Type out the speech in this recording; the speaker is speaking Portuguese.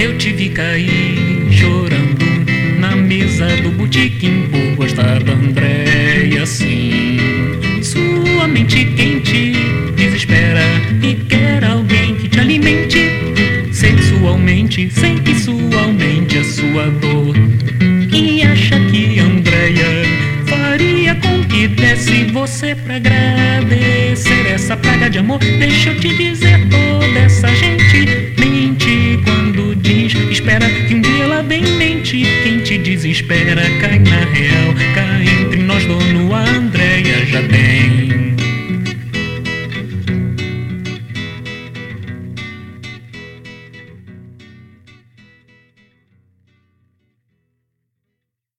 Eu te vi cair chorando na mesa do botequim por gostar da Andréia assim. Sua mente quente desespera e quer alguém que te alimente sexualmente, sexualmente a sua dor. E acha que Andréia faria com que desse você pra agradecer essa praga de amor. Deixa eu te dizer, toda quem te desespera cai na real. Cai entre nós, dono Andréia, já tem